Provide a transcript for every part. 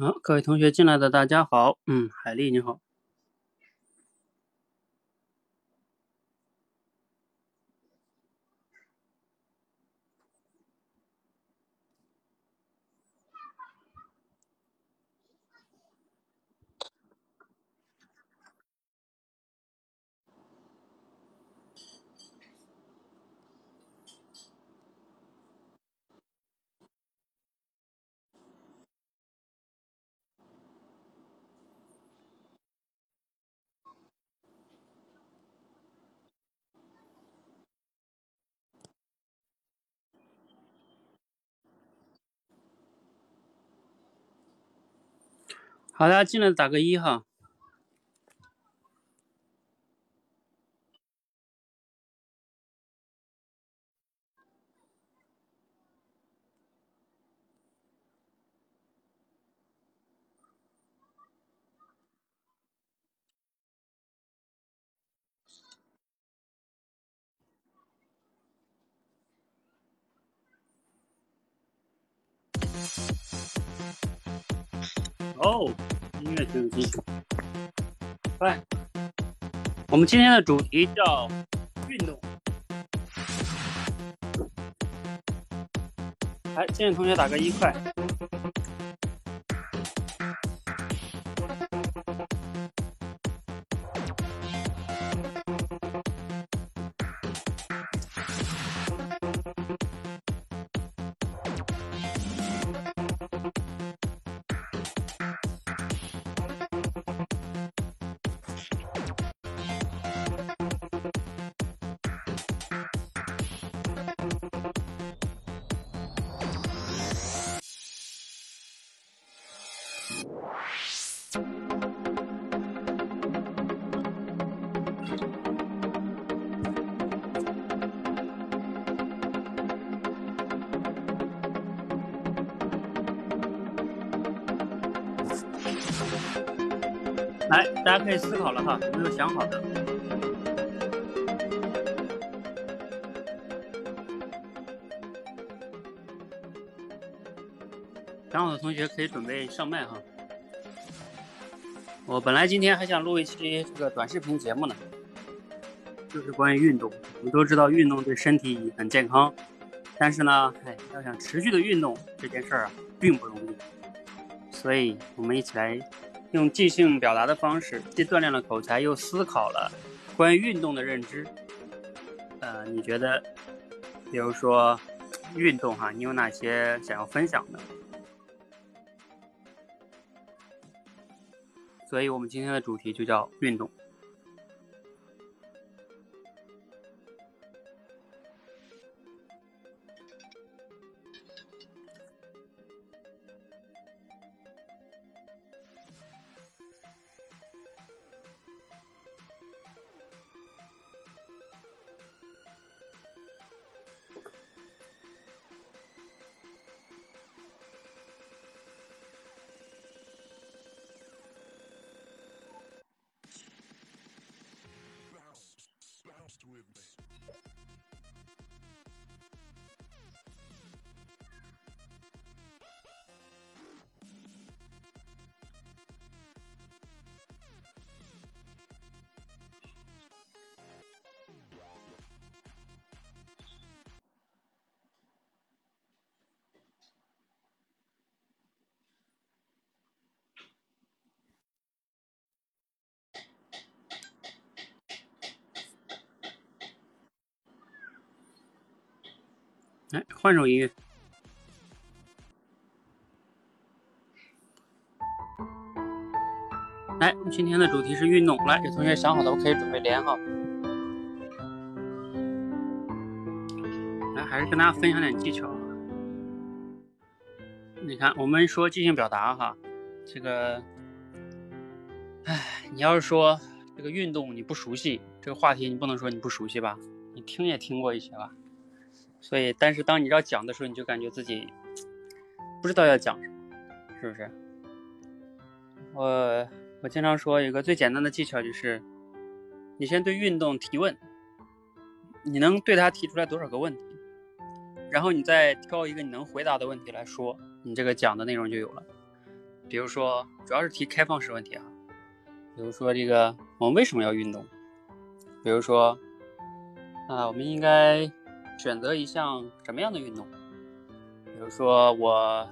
好，各位同学进来的大家好，嗯，海丽你好。好，大家进来打个一哈。哦，音乐挺有技术。来，我们今天的主题叫运动。来，进来同学打个一快。大家可以思考了哈，有没有想好的？想好的同学可以准备上麦哈。我本来今天还想录一期这个短视频节目呢，就是关于运动。我们都知道运动对身体很健康，但是呢，哎，要想持续的运动这件事儿啊，并不容易。所以，我们一起来。用即兴表达的方式，既锻炼了口才，又思考了关于运动的认知。呃，你觉得，比如说运动哈，你有哪些想要分享的？所以我们今天的主题就叫运动。来换首音乐。来，今天的主题是运动。来，有同学想好的，我可以准备连哈。来，还是跟大家分享点技巧。你看，我们说即兴表达哈，这个，哎，你要是说这个运动你不熟悉，这个话题你不能说你不熟悉吧？你听也听过一些吧？所以，但是当你要讲的时候，你就感觉自己不知道要讲什么，是不是？我我经常说，有个最简单的技巧就是，你先对运动提问，你能对他提出来多少个问题，然后你再挑一个你能回答的问题来说，你这个讲的内容就有了。比如说，主要是提开放式问题啊，比如说这个我们为什么要运动？比如说啊，我们应该选择一项什么样的运动？比如说我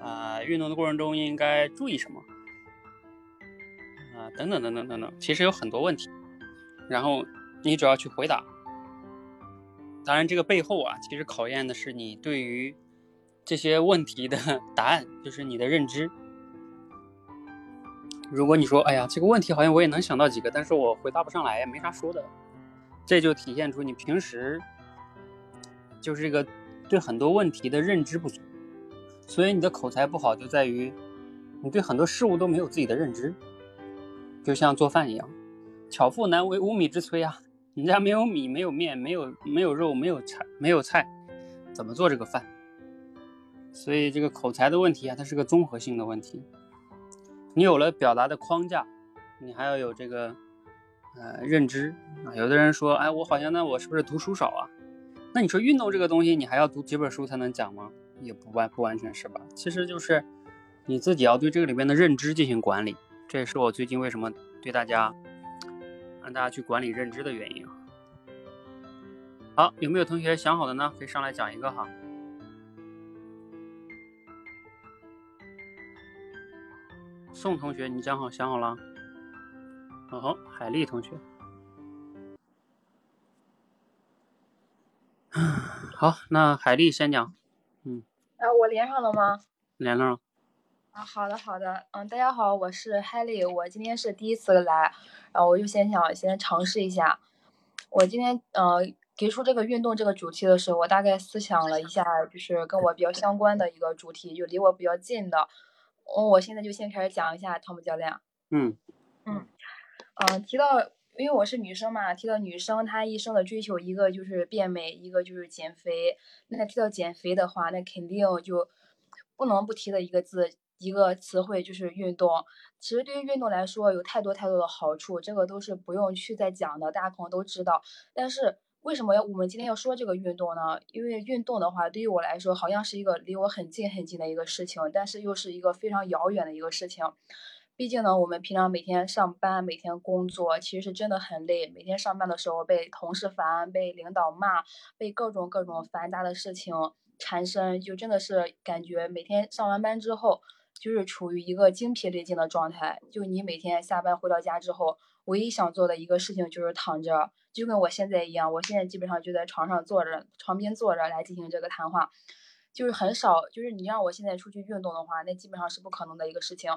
啊，运动的过程中应该注意什么？啊，等等等等等等，其实有很多问题，然后你只要去回答。当然，这个背后啊，其实考验的是你对于这些问题的 答案，就是你的认知。如果你说，哎呀，这个问题好像我也能想到几个，但是我回答不上来，没啥说的，这就体现出你平时就是这个对很多问题的认知不足，所以你的口才不好，就在于你对很多事物都没有自己的认知。就像做饭一样，巧妇难为无米之炊啊。你家没有米，没有面，没有没有肉，没有菜，没有菜，怎么做这个饭？所以这个口才的问题啊，它是个综合性的问题。你有了表达的框架，你还要有这个呃认知啊。有的人说，哎，我好像那我是不是读书少啊？那你说运动这个东西，你还要读几本书才能讲吗？也不完不完全是吧？其实就是你自己要对这个里面的认知进行管理。这也是我最近为什么对大家。让大家去管理认知的原因。好，有没有同学想好的呢？可以上来讲一个哈。宋同学，你讲好想好了？哦，海丽同学。好，那海丽先讲。嗯。哎，我连上了吗？连上了。啊，好的好的，嗯，大家好，我是海丽，我今天是第一次来。然后我就先想先尝试一下。我今天呃提出这个运动这个主题的时候，我大概思想了一下，就是跟我比较相关的一个主题，就离我比较近的。嗯，我现在就先开始讲一下汤姆教练。嗯嗯嗯，提到因为我是女生嘛，提到女生她一生的追求，一个就是变美，一个就是减肥。那提到减肥的话，那肯定就不能不提的一个字。一个词汇就是运动，其实对于运动来说有太多太多的好处，这个都是不用去再讲的，大家可能都知道。但是为什么要我们今天要说这个运动呢？因为运动的话，对于我来说好像是一个离我很近很近的一个事情，但是又是一个非常遥远的一个事情。毕竟呢，我们平常每天上班、每天工作，其实是真的很累。每天上班的时候被同事烦、被领导骂、被各种各种繁杂的事情缠身，就真的是感觉每天上完班之后。就是处于一个精疲力尽的状态，就你每天下班回到家之后，唯一想做的一个事情就是躺着，就跟我现在一样，我现在基本上就在床上坐着，床边坐着来进行这个谈话，就是很少，就是你让我现在出去运动的话，那基本上是不可能的一个事情。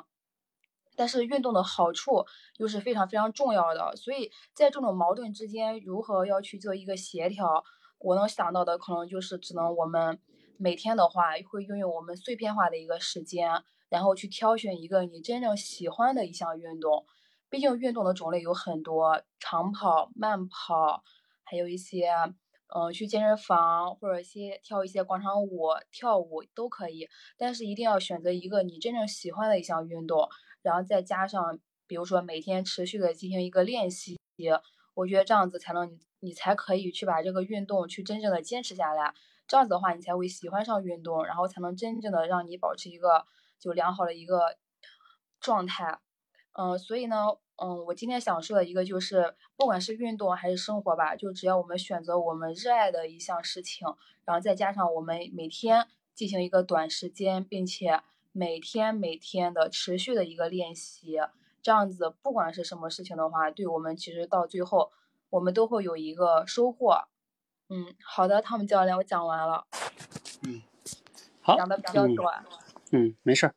但是运动的好处又是非常非常重要的，所以在这种矛盾之间，如何要去做一个协调，我能想到的可能就是只能我们每天的话会运用我们碎片化的一个时间。然后去挑选一个你真正喜欢的一项运动，毕竟运动的种类有很多，长跑、慢跑，还有一些，嗯，去健身房或者一些跳一些广场舞、跳舞都可以。但是一定要选择一个你真正喜欢的一项运动，然后再加上，比如说每天持续的进行一个练习，我觉得这样子才能你才可以去把这个运动去真正的坚持下来。这样子的话，你才会喜欢上运动，然后才能真正的让你保持一个。就良好的一个状态，嗯，所以呢，嗯，我今天想说的一个就是，不管是运动还是生活吧，就只要我们选择我们热爱的一项事情，然后再加上我们每天进行一个短时间，并且每天每天的持续的一个练习，这样子不管是什么事情的话，对我们其实到最后我们都会有一个收获。嗯，好的，汤姆教练，我讲完了。嗯，好，讲的比较短。嗯，没事儿，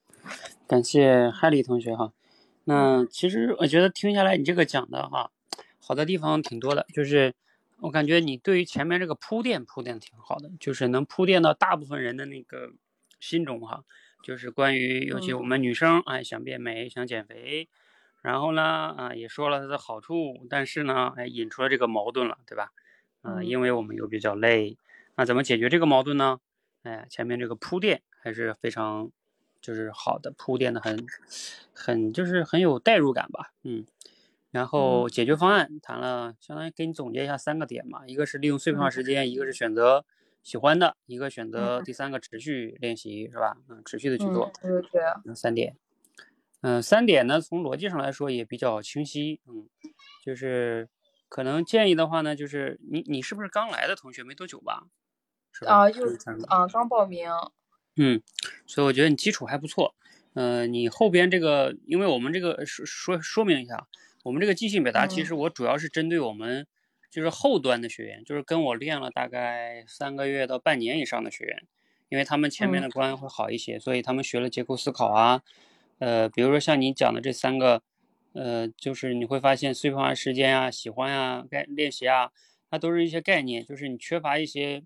感谢海丽同学哈。那其实我觉得听下来你这个讲的哈，好的地方挺多的，就是我感觉你对于前面这个铺垫铺垫挺好的，就是能铺垫到大部分人的那个心中哈。就是关于尤其我们女生哎想变美想减肥，然后呢啊也说了它的好处，但是呢哎引出了这个矛盾了，对吧？啊，因为我们又比较累，那怎么解决这个矛盾呢？哎，前面这个铺垫还是非常。就是好的铺垫的很，很就是很有代入感吧，嗯，然后解决方案谈了，相当于给你总结一下三个点嘛，一个是利用碎片化时间，一个是选择喜欢的，一个选择第三个持续练习，是吧？嗯，持续的去做。对对对。三点。嗯，三点呢，从逻辑上来说也比较清晰。嗯，就是可能建议的话呢，就是你你是不是刚来的同学，没多久吧？是吧？啊，就啊，刚报名。嗯，所以我觉得你基础还不错。嗯，你后边这个，因为我们这个说说说明一下，我们这个即兴表达，其实我主要是针对我们就是后端的学员，就是跟我练了大概三个月到半年以上的学员，因为他们前面的关会好一些，所以他们学了结构思考啊。呃，比如说像你讲的这三个，呃，就是你会发现碎片化时间啊、喜欢啊、概练习啊，它都是一些概念，就是你缺乏一些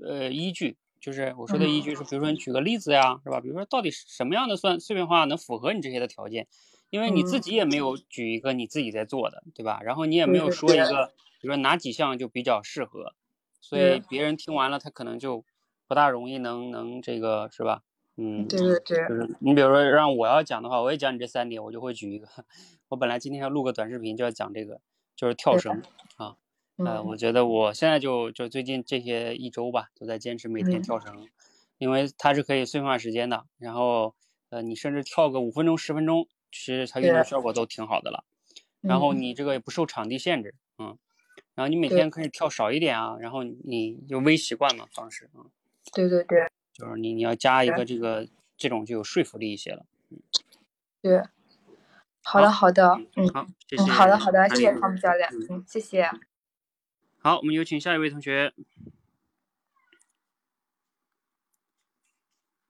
呃依据。就是我说的依据是，比如说你举个例子呀，是吧？比如说到底什么样的算碎片化能符合你这些的条件？因为你自己也没有举一个你自己在做的，对吧？然后你也没有说一个，比如说哪几项就比较适合，所以别人听完了他可能就不大容易能能这个，是吧？嗯，对对对，就是你比如说让我要讲的话，我也讲你这三点，我就会举一个。我本来今天要录个短视频，就要讲这个，就是跳绳啊。呃，我觉得我现在就就最近这些一周吧，都在坚持每天跳绳，因为它是可以碎片化时间的。然后呃，你甚至跳个五分钟、十分钟，其实它运动效果都挺好的了。然后你这个也不受场地限制，嗯。然后你每天可以跳少一点啊，然后你就微习惯嘛方式啊。对对对。就是你你要加一个这个这种就有说服力一些了，嗯，对，好的好的，嗯好，谢谢，好的好的，谢谢汤姆教练，嗯，谢谢。好，我们有请下一位同学，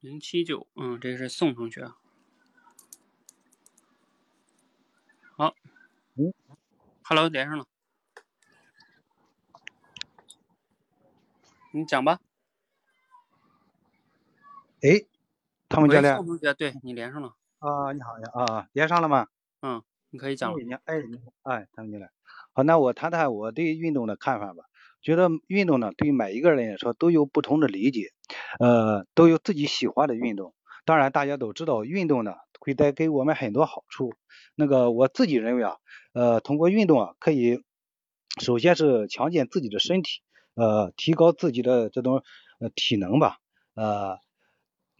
零七九，嗯，这是宋同学，好，嗯，Hello，连上了，你讲吧。哎，汤姆教练，同学，对你连上了啊？你好呀，啊，连上了吗？嗯，你可以讲。你哎，你好，哎，汤姆教练，好，那我谈谈我对运动的看法吧。觉得运动呢，对每一个人来说都有不同的理解，呃，都有自己喜欢的运动。当然，大家都知道，运动呢会带给我们很多好处。那个我自己认为啊，呃，通过运动啊，可以首先是强健自己的身体，呃，提高自己的这种呃体能吧，呃。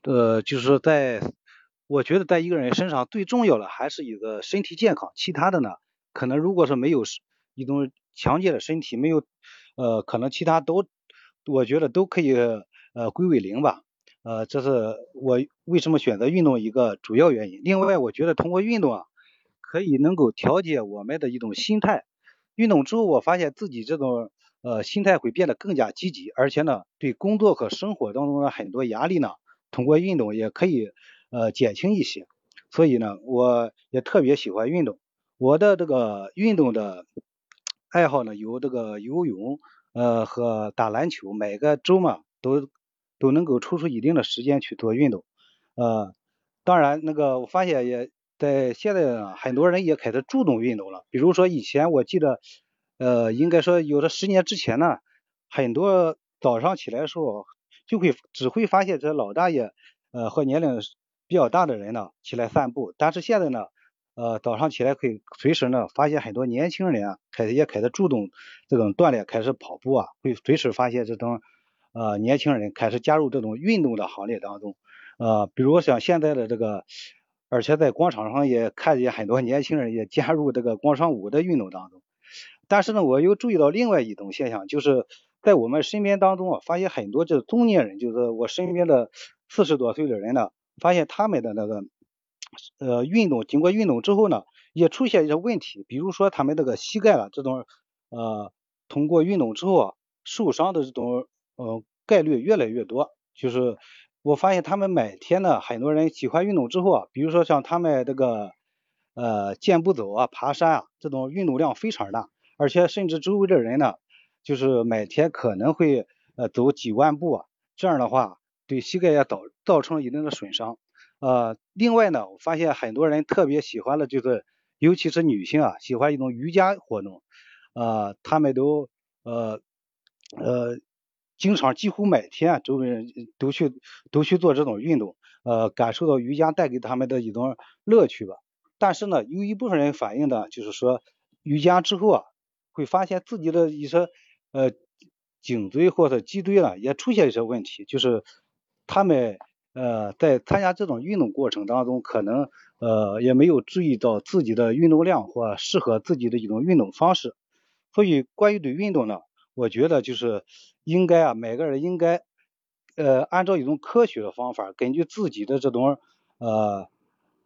呃，就是，在我觉得，在一个人身上最重要的还是一个身体健康，其他的呢，可能如果说没有一种强健的身体，没有呃，可能其他都，我觉得都可以呃归为零吧。呃，这是我为什么选择运动一个主要原因。另外，我觉得通过运动啊，可以能够调节我们的一种心态。运动之后，我发现自己这种呃心态会变得更加积极，而且呢，对工作和生活当中的很多压力呢。通过运动也可以呃减轻一些，所以呢，我也特别喜欢运动。我的这个运动的爱好呢，有这个游泳呃和打篮球，每个周嘛都都能够抽出一定的时间去做运动。呃，当然那个我发现也在现在呢，很多人也开始注重运动了。比如说以前我记得呃应该说有的十年之前呢，很多早上起来的时候。就会只会发现这老大爷，呃和年龄比较大的人呢起来散步，但是现在呢，呃早上起来可以随时呢发现很多年轻人啊开始也开始主动这种锻炼，开始跑步啊，会随时发现这种呃年轻人开始加入这种运动的行列当中，呃比如像现在的这个，而且在广场上也看见很多年轻人也加入这个广场舞的运动当中，但是呢我又注意到另外一种现象就是。在我们身边当中啊，发现很多这中年人，就是我身边的四十多岁的人呢，发现他们的那个呃运动，经过运动之后呢，也出现一些问题，比如说他们这个膝盖啊这种呃通过运动之后啊受伤的这种呃概率越来越多。就是我发现他们每天呢，很多人喜欢运动之后啊，比如说像他们这个呃健步走啊、爬山啊这种运动量非常大，而且甚至周围的人呢。就是每天可能会呃走几万步啊，这样的话对膝盖也造造成了一定的损伤。呃，另外呢，我发现很多人特别喜欢的就是，尤其是女性啊，喜欢一种瑜伽活动，呃，他们都呃呃经常几乎每天周围人都去都去做这种运动，呃，感受到瑜伽带给他们的一种乐趣吧。但是呢，有一部分人反映的就是说，瑜伽之后啊，会发现自己的一些呃，颈椎或者脊椎了也出现一些问题，就是他们呃在参加这种运动过程当中，可能呃也没有注意到自己的运动量或适合自己的一种运动方式。所以关于对运动呢，我觉得就是应该啊，每个人应该呃按照一种科学的方法，根据自己的这种呃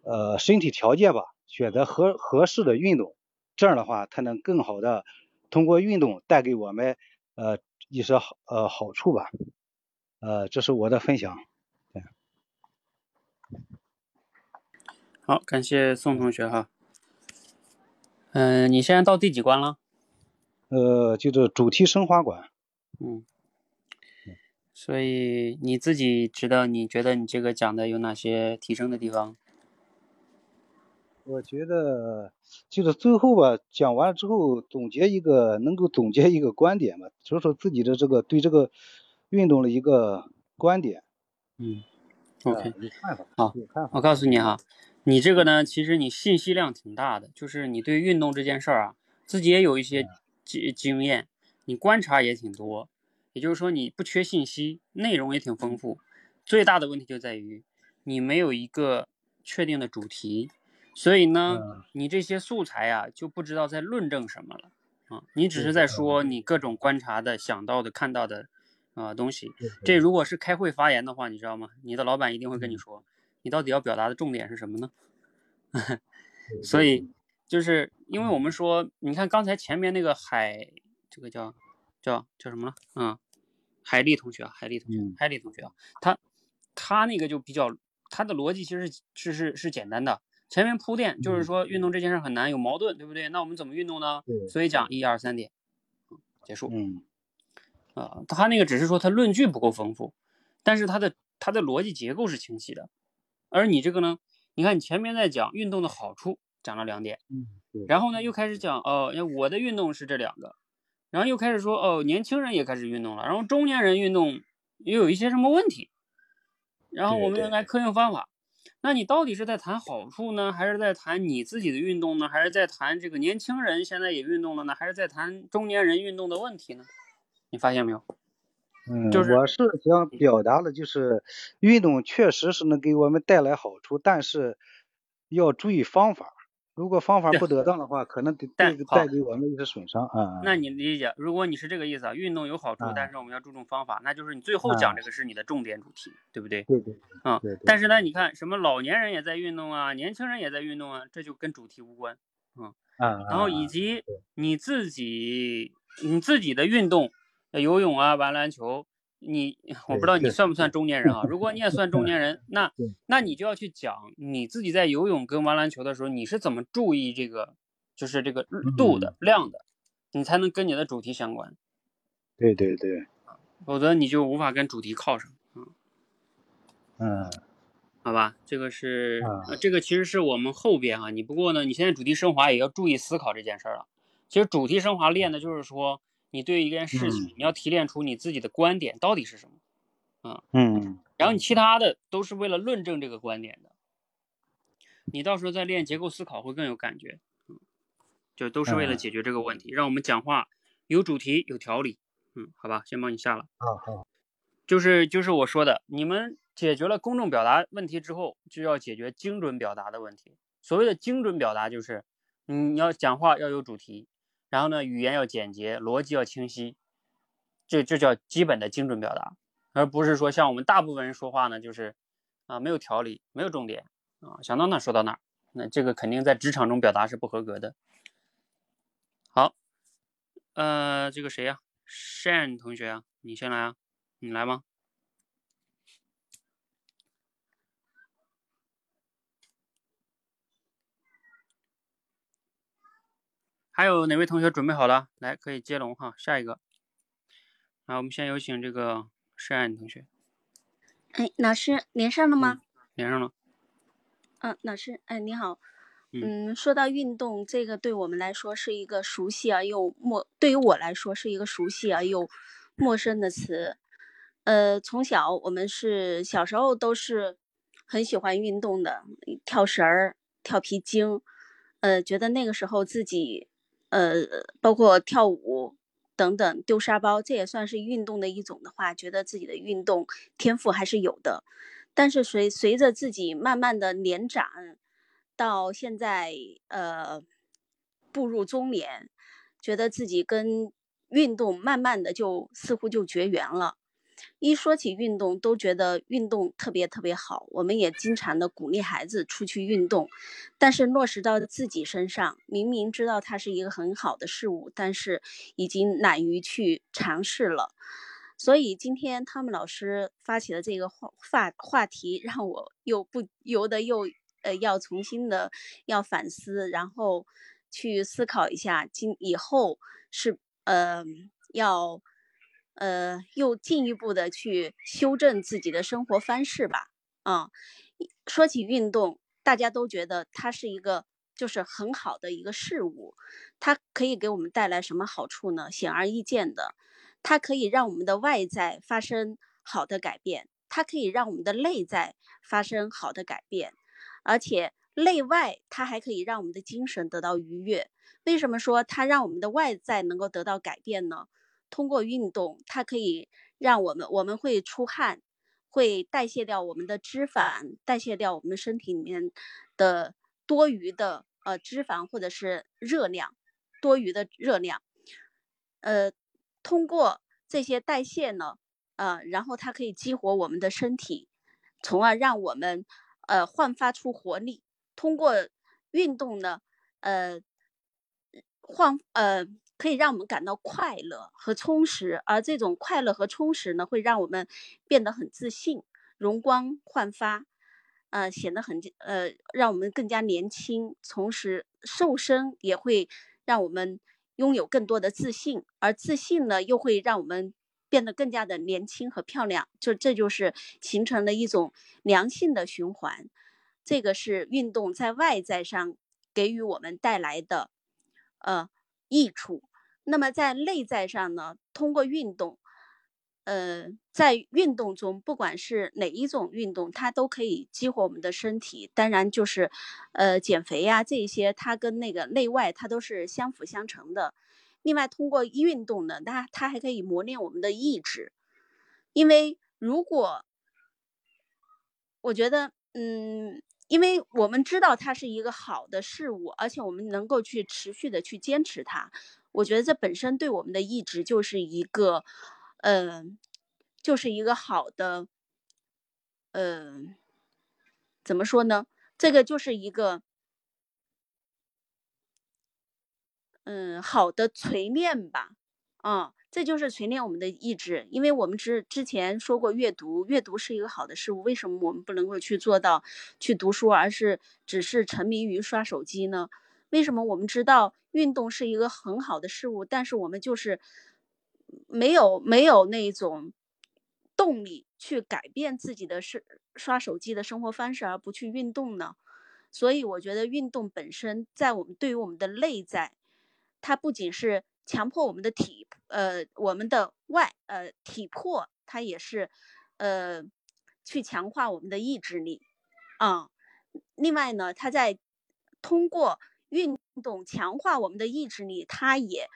呃身体条件吧，选择合合适的运动，这样的话才能更好的通过运动带给我们呃一些好呃好处吧。呃，这是我的分享。对，好，感谢宋同学哈。嗯，你现在到第几关了？呃，就是主题升华馆。嗯，所以你自己知道，你觉得你这个讲的有哪些提升的地方？我觉得就是最后吧，讲完了之后总结一个，能够总结一个观点吧，说说自己的这个对这个运动的一个观点。嗯，OK，有看法。好，看法。我告诉你哈，你这个呢，其实你信息量挺大的，就是你对运动这件事儿啊，自己也有一些。经经验，你观察也挺多，也就是说你不缺信息，内容也挺丰富。最大的问题就在于你没有一个确定的主题，所以呢，你这些素材啊就不知道在论证什么了啊，你只是在说你各种观察的、想到的、看到的啊东西。这如果是开会发言的话，你知道吗？你的老板一定会跟你说，你到底要表达的重点是什么呢？所以。就是因为我们说，你看刚才前面那个海，这个叫叫叫什么了？嗯，海丽同学啊，海丽同学，海丽同学啊，他他那个就比较，他的逻辑其实是是是简单的。前面铺垫就是说运动这件事很难，有矛盾，对不对？那我们怎么运动呢？所以讲一二三点，结束。嗯，啊，他那个只是说他论据不够丰富，但是他的他的逻辑结构是清晰的。而你这个呢，你看你前面在讲运动的好处。讲了两点，嗯，然后呢又开始讲哦，我的运动是这两个，然后又开始说哦，年轻人也开始运动了，然后中年人运动又有一些什么问题，然后我们来科用方法，那你到底是在谈好处呢，还是在谈你自己的运动呢，还是在谈这个年轻人现在也运动了呢，还是在谈中年人运动的问题呢？你发现没有？嗯，就是我是想表达的就是运动确实是能给我们带来好处，但是要注意方法。如果方法不得当的话，可能得带带给我们一些损伤啊。那你理解，如果你是这个意思啊，运动有好处，但是我们要注重方法，那就是你最后讲这个是你的重点主题，对不对？对对。嗯，但是呢，你看什么老年人也在运动啊，年轻人也在运动啊，这就跟主题无关。嗯。啊。然后以及你自己你自己的运动，游泳啊，玩篮球。你我不知道你算不算中年人啊？如果你也算中年人，那那你就要去讲你自己在游泳跟玩篮球的时候，你是怎么注意这个，就是这个度的量的，你才能跟你的主题相关。对对对，否则你就无法跟主题靠上。嗯嗯，好吧，这个是这个其实是我们后边啊，你不过呢，你现在主题升华也要注意思考这件事儿了。其实主题升华练的就是说。你对一件事情，你要提炼出你自己的观点到底是什么，啊，嗯，然后你其他的都是为了论证这个观点的，你到时候再练结构思考会更有感觉，嗯，就都是为了解决这个问题，让我们讲话有主题有条理，嗯，好吧，先帮你下了，好好，就是就是我说的，你们解决了公众表达问题之后，就要解决精准表达的问题。所谓的精准表达，就是你要讲话要有主题。然后呢，语言要简洁，逻辑要清晰，这这叫基本的精准表达，而不是说像我们大部分人说话呢，就是啊没有条理，没有重点啊，想到哪说到哪，那这个肯定在职场中表达是不合格的。好，呃，这个谁呀，Shan 同学啊，你先来啊，你来吗？还有哪位同学准备好了？来，可以接龙哈。下一个，啊，我们先有请这个申安同学。哎，老师连上了吗？连上了。嗯，老师，哎，你好。嗯，说到运动，这个对我们来说是一个熟悉而又陌，对于我来说是一个熟悉而又陌生的词。呃，从小我们是小时候都是很喜欢运动的，跳绳儿、跳皮筋，呃，觉得那个时候自己。呃，包括跳舞，等等丢沙包，这也算是运动的一种的话，觉得自己的运动天赋还是有的。但是随随着自己慢慢的年长，到现在呃步入中年，觉得自己跟运动慢慢的就似乎就绝缘了。一说起运动，都觉得运动特别特别好。我们也经常的鼓励孩子出去运动，但是落实到自己身上，明明知道它是一个很好的事物，但是已经懒于去尝试了。所以今天汤姆老师发起的这个话话话题，让我又不由得又呃要重新的要反思，然后去思考一下今以后是呃要。呃，又进一步的去修正自己的生活方式吧。啊，说起运动，大家都觉得它是一个就是很好的一个事物，它可以给我们带来什么好处呢？显而易见的，它可以让我们的外在发生好的改变，它可以让我们的内在发生好的改变，而且内外它还可以让我们的精神得到愉悦。为什么说它让我们的外在能够得到改变呢？通过运动，它可以让我们我们会出汗，会代谢掉我们的脂肪，代谢掉我们身体里面的多余的呃脂肪或者是热量，多余的热量。呃，通过这些代谢呢，呃，然后它可以激活我们的身体，从而让我们呃焕发出活力。通过运动呢，呃，焕呃。可以让我们感到快乐和充实，而这种快乐和充实呢，会让我们变得很自信、容光焕发，呃，显得很呃，让我们更加年轻。同时，瘦身也会让我们拥有更多的自信，而自信呢，又会让我们变得更加的年轻和漂亮。就这就是形成了一种良性的循环。这个是运动在外在上给予我们带来的呃益处。那么在内在上呢，通过运动，呃，在运动中，不管是哪一种运动，它都可以激活我们的身体。当然，就是，呃，减肥呀这些，它跟那个内外它都是相辅相成的。另外，通过运动呢，它它还可以磨练我们的意志。因为如果，我觉得，嗯，因为我们知道它是一个好的事物，而且我们能够去持续的去坚持它。我觉得这本身对我们的意志就是一个，嗯，就是一个好的，嗯，怎么说呢？这个就是一个，嗯，好的锤炼吧，啊，这就是锤炼我们的意志。因为我们之之前说过，阅读，阅读是一个好的事物。为什么我们不能够去做到去读书，而是只是沉迷于刷手机呢？为什么我们知道运动是一个很好的事物，但是我们就是没有没有那种动力去改变自己的是刷手机的生活方式，而不去运动呢？所以我觉得运动本身在我们对于我们的内在，它不仅是强迫我们的体呃我们的外呃体魄，它也是呃去强化我们的意志力啊。另外呢，它在通过运动强化我们的意志力，它也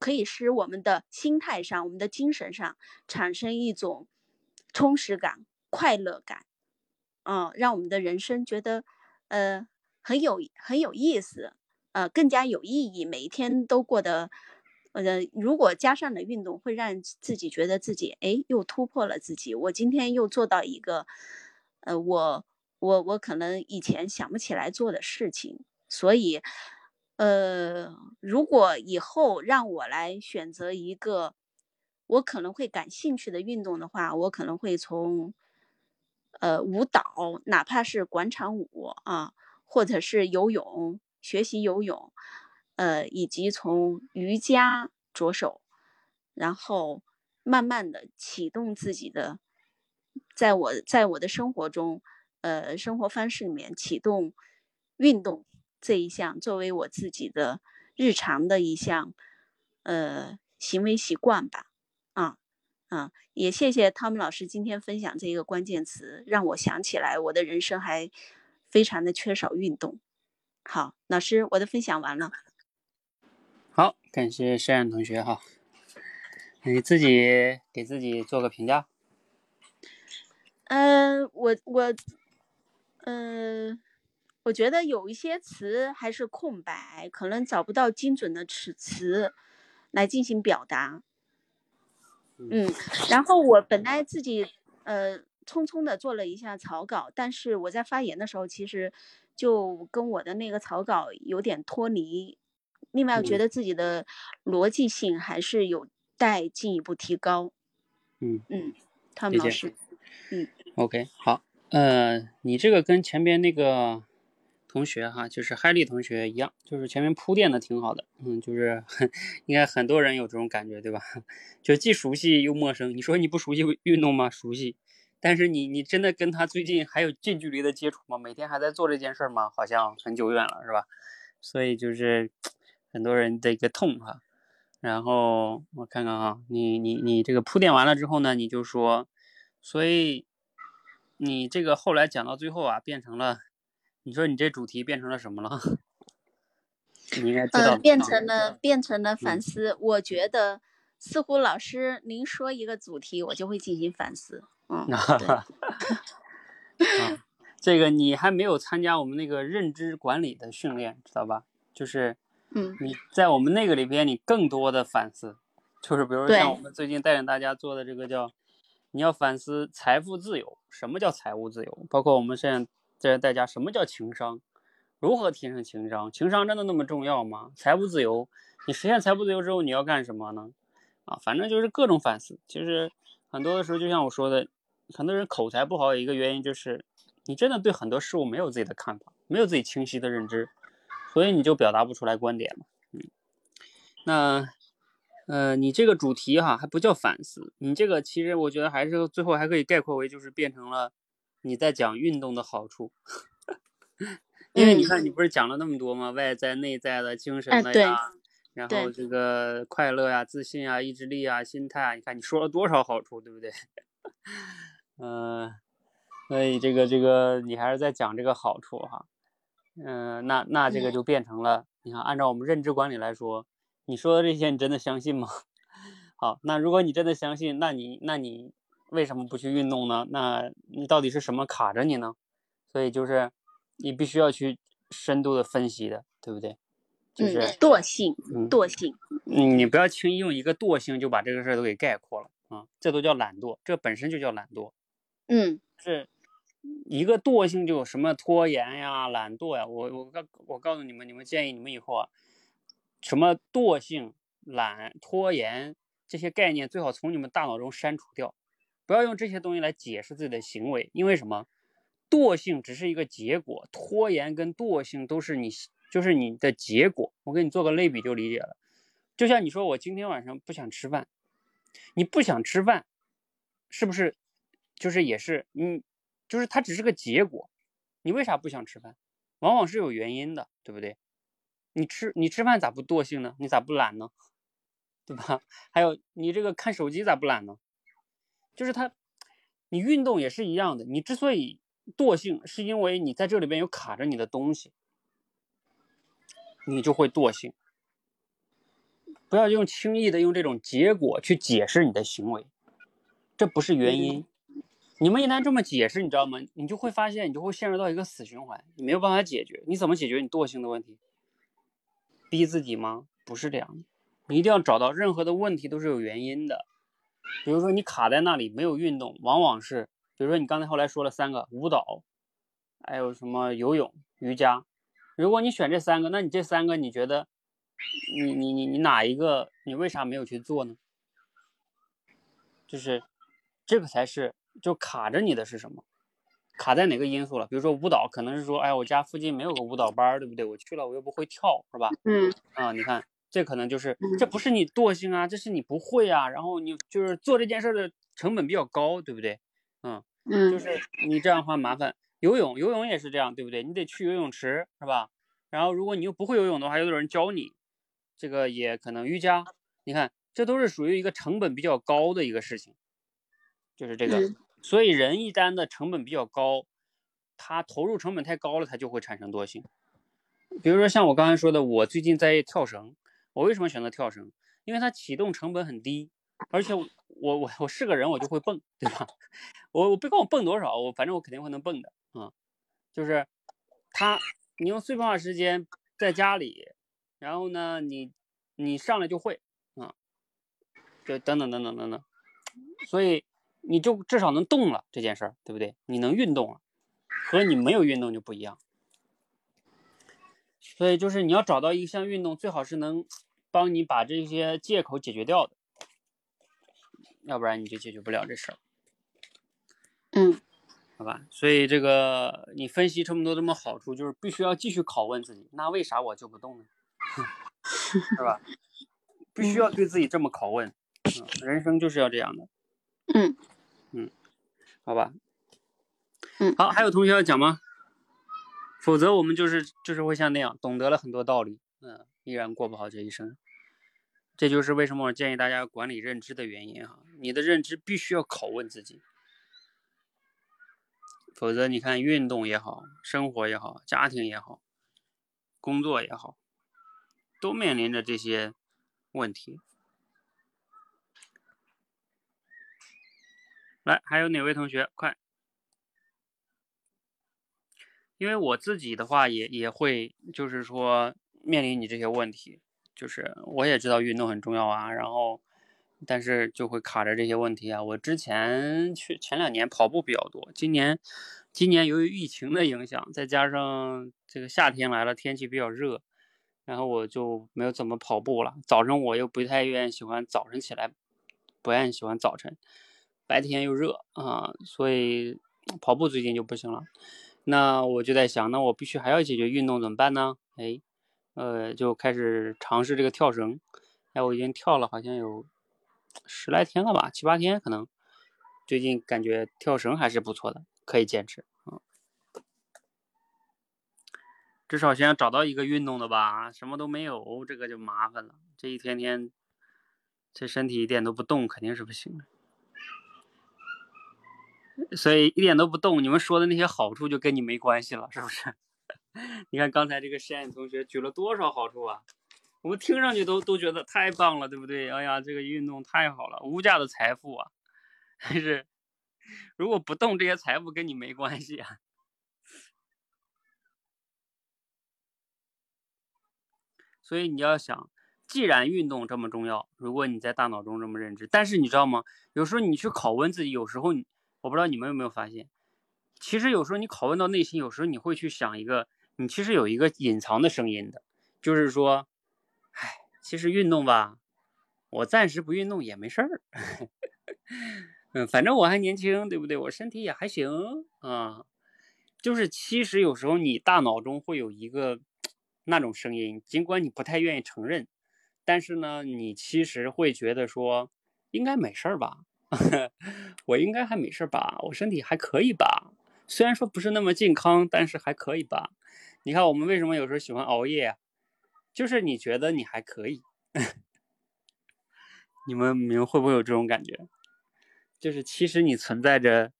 可以使我们的心态上、我们的精神上产生一种充实感、快乐感，嗯，让我们的人生觉得呃很有很有意思，呃更加有意义，每一天都过得呃如果加上了运动，会让自己觉得自己哎又突破了自己，我今天又做到一个呃我我我可能以前想不起来做的事情。所以，呃，如果以后让我来选择一个我可能会感兴趣的运动的话，我可能会从，呃，舞蹈，哪怕是广场舞啊，或者是游泳，学习游泳，呃，以及从瑜伽着手，然后慢慢的启动自己的，在我在我的生活中，呃，生活方式里面启动运动。这一项作为我自己的日常的一项呃行为习惯吧，啊啊，也谢谢汤姆老师今天分享这一个关键词，让我想起来我的人生还非常的缺少运动。好，老师，我的分享完了。好，感谢山阳同学哈。你自己给自己做个评价。嗯，我我，嗯，我觉得有一些词还是空白，可能找不到精准的词词来进行表达。嗯，然后我本来自己呃匆匆的做了一下草稿，但是我在发言的时候，其实就跟我的那个草稿有点脱离。另外，我觉得自己的逻辑性还是有待进一步提高。嗯嗯，汤姆老师，嗯，OK，好，呃，你这个跟前边那个。同学哈，就是嗨丽同学一样，就是前面铺垫的挺好的，嗯，就是应该很多人有这种感觉，对吧？就既熟悉又陌生。你说你不熟悉运动吗？熟悉，但是你你真的跟他最近还有近距离的接触吗？每天还在做这件事吗？好像很久远了，是吧？所以就是很多人的一个痛哈。然后我看看啊，你你你这个铺垫完了之后呢，你就说，所以你这个后来讲到最后啊，变成了。你说你这主题变成了什么了？你应该知道。变成了变成了反思。我觉得似乎老师您说一个主题，我就会进行反思。嗯。啊，这个你还没有参加我们那个认知管理的训练，知道吧？就是嗯，你在我们那个里边，你更多的反思，就是比如像我们最近带领大家做的这个叫，你要反思财富自由。什么叫财务自由？包括我们现在。这代价，什么叫情商？如何提升情商？情商真的那么重要吗？财务自由，你实现财务自由之后，你要干什么呢？啊，反正就是各种反思。其实很多的时候，就像我说的，很多人口才不好，有一个原因就是你真的对很多事物没有自己的看法，没有自己清晰的认知，所以你就表达不出来观点嘛。嗯，那呃，你这个主题哈还不叫反思，你这个其实我觉得还是最后还可以概括为就是变成了。你在讲运动的好处，因为你看，你不是讲了那么多吗？外在、内在的精神的呀，然后这个快乐呀、自信啊、意志力啊、心态啊，你看你说了多少好处，对不对？嗯，所以这个这个你还是在讲这个好处哈。嗯，那那这个就变成了，你看，按照我们认知管理来说，你说的这些，你真的相信吗？好，那如果你真的相信，那你那你。为什么不去运动呢？那你到底是什么卡着你呢？所以就是你必须要去深度的分析的，对不对？就是惰性，惰性。嗯你不要轻易用一个惰性就把这个事儿都给概括了啊！这都叫懒惰，这本身就叫懒惰。嗯，是一个惰性就有什么拖延呀、懒惰呀。我我告我告诉你们，你们建议你们以后啊，什么惰性、懒、拖延这些概念最好从你们大脑中删除掉。不要用这些东西来解释自己的行为，因为什么？惰性只是一个结果，拖延跟惰性都是你，就是你的结果。我给你做个类比就理解了。就像你说我今天晚上不想吃饭，你不想吃饭，是不是？就是也是，你，就是它只是个结果。你为啥不想吃饭？往往是有原因的，对不对？你吃你吃饭咋不惰性呢？你咋不懒呢？对吧？还有你这个看手机咋不懒呢？就是他，你运动也是一样的。你之所以惰性，是因为你在这里边有卡着你的东西，你就会惰性。不要用轻易的用这种结果去解释你的行为，这不是原因。你们一旦这么解释，你知道吗？你就会发现，你就会陷入到一个死循环，你没有办法解决。你怎么解决你惰性的问题？逼自己吗？不是这样的。你一定要找到任何的问题都是有原因的。比如说你卡在那里没有运动，往往是，比如说你刚才后来说了三个舞蹈，还有什么游泳、瑜伽。如果你选这三个，那你这三个你觉得，你你你你哪一个你为啥没有去做呢？就是这个才是就卡着你的是什么？卡在哪个因素了？比如说舞蹈，可能是说，哎，我家附近没有个舞蹈班，对不对？我去了我又不会跳，是吧？嗯。啊，你看。这可能就是，这不是你惰性啊，这是你不会啊。然后你就是做这件事的成本比较高，对不对？嗯嗯，就是你这样的话麻烦。游泳，游泳也是这样，对不对？你得去游泳池，是吧？然后如果你又不会游泳的话，又有人教你，这个也可能瑜伽。你看，这都是属于一个成本比较高的一个事情，就是这个。所以人一旦的成本比较高，他投入成本太高了，他就会产生惰性。比如说像我刚才说的，我最近在跳绳。我为什么选择跳绳？因为它启动成本很低，而且我我我是个人，我就会蹦，对吧？我我别管我蹦多少，我反正我肯定会能蹦的啊。就是他，你用碎片化时间在家里，然后呢，你你上来就会啊，就等等等等等等，所以你就至少能动了这件事儿，对不对？你能运动了，和你没有运动就不一样。所以就是你要找到一项运动，最好是能帮你把这些借口解决掉的，要不然你就解决不了这事儿。嗯，好吧。所以这个你分析这么多这么好处，就是必须要继续拷问自己，那为啥我就不动呢？是吧？必须要对自己这么拷问。嗯，人生就是要这样的。嗯嗯，好吧。嗯，好，还有同学要讲吗？否则我们就是就是会像那样懂得了很多道理，嗯，依然过不好这一生。这就是为什么我建议大家管理认知的原因哈。你的认知必须要拷问自己，否则你看运动也好，生活也好，家庭也好，工作也好，都面临着这些问题。来，还有哪位同学快？因为我自己的话也也会，就是说面临你这些问题，就是我也知道运动很重要啊，然后但是就会卡着这些问题啊。我之前去前两年跑步比较多，今年今年由于疫情的影响，再加上这个夏天来了，天气比较热，然后我就没有怎么跑步了。早晨我又不太愿意喜欢早晨起来，不愿意喜欢早晨，白天又热啊，所以跑步最近就不行了。那我就在想，那我必须还要解决运动怎么办呢？哎，呃，就开始尝试这个跳绳。哎，我已经跳了好像有十来天了吧，七八天可能。最近感觉跳绳还是不错的，可以坚持啊。至少先找到一个运动的吧，什么都没有，这个就麻烦了。这一天天，这身体一点都不动，肯定是不行的。所以一点都不动，你们说的那些好处就跟你没关系了，是不是？你看刚才这个实验同学举了多少好处啊，我们听上去都都觉得太棒了，对不对？哎呀，这个运动太好了，无价的财富啊！但是如果不动，这些财富跟你没关系啊。所以你要想，既然运动这么重要，如果你在大脑中这么认知，但是你知道吗？有时候你去拷问自己，有时候你。我不知道你们有没有发现，其实有时候你拷问到内心，有时候你会去想一个，你其实有一个隐藏的声音的，就是说，唉，其实运动吧，我暂时不运动也没事儿，嗯，反正我还年轻，对不对？我身体也还行啊，就是其实有时候你大脑中会有一个那种声音，尽管你不太愿意承认，但是呢，你其实会觉得说应该没事儿吧。我应该还没事儿吧？我身体还可以吧？虽然说不是那么健康，但是还可以吧？你看我们为什么有时候喜欢熬夜？就是你觉得你还可以。你们你们会不会有这种感觉？就是其实你存在着，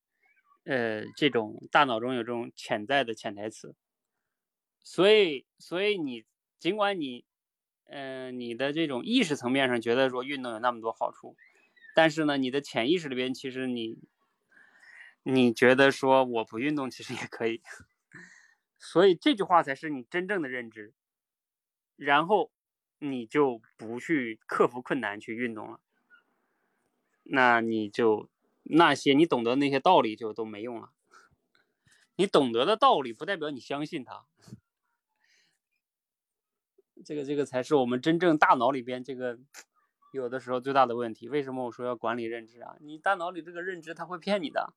呃，这种大脑中有这种潜在的潜台词。所以，所以你尽管你，嗯，你的这种意识层面上觉得说运动有那么多好处。但是呢，你的潜意识里边，其实你，你觉得说我不运动其实也可以，所以这句话才是你真正的认知，然后你就不去克服困难去运动了，那你就那些你懂得那些道理就都没用了，你懂得的道理不代表你相信它，这个这个才是我们真正大脑里边这个。有的时候最大的问题，为什么我说要管理认知啊？你大脑里这个认知它会骗你的，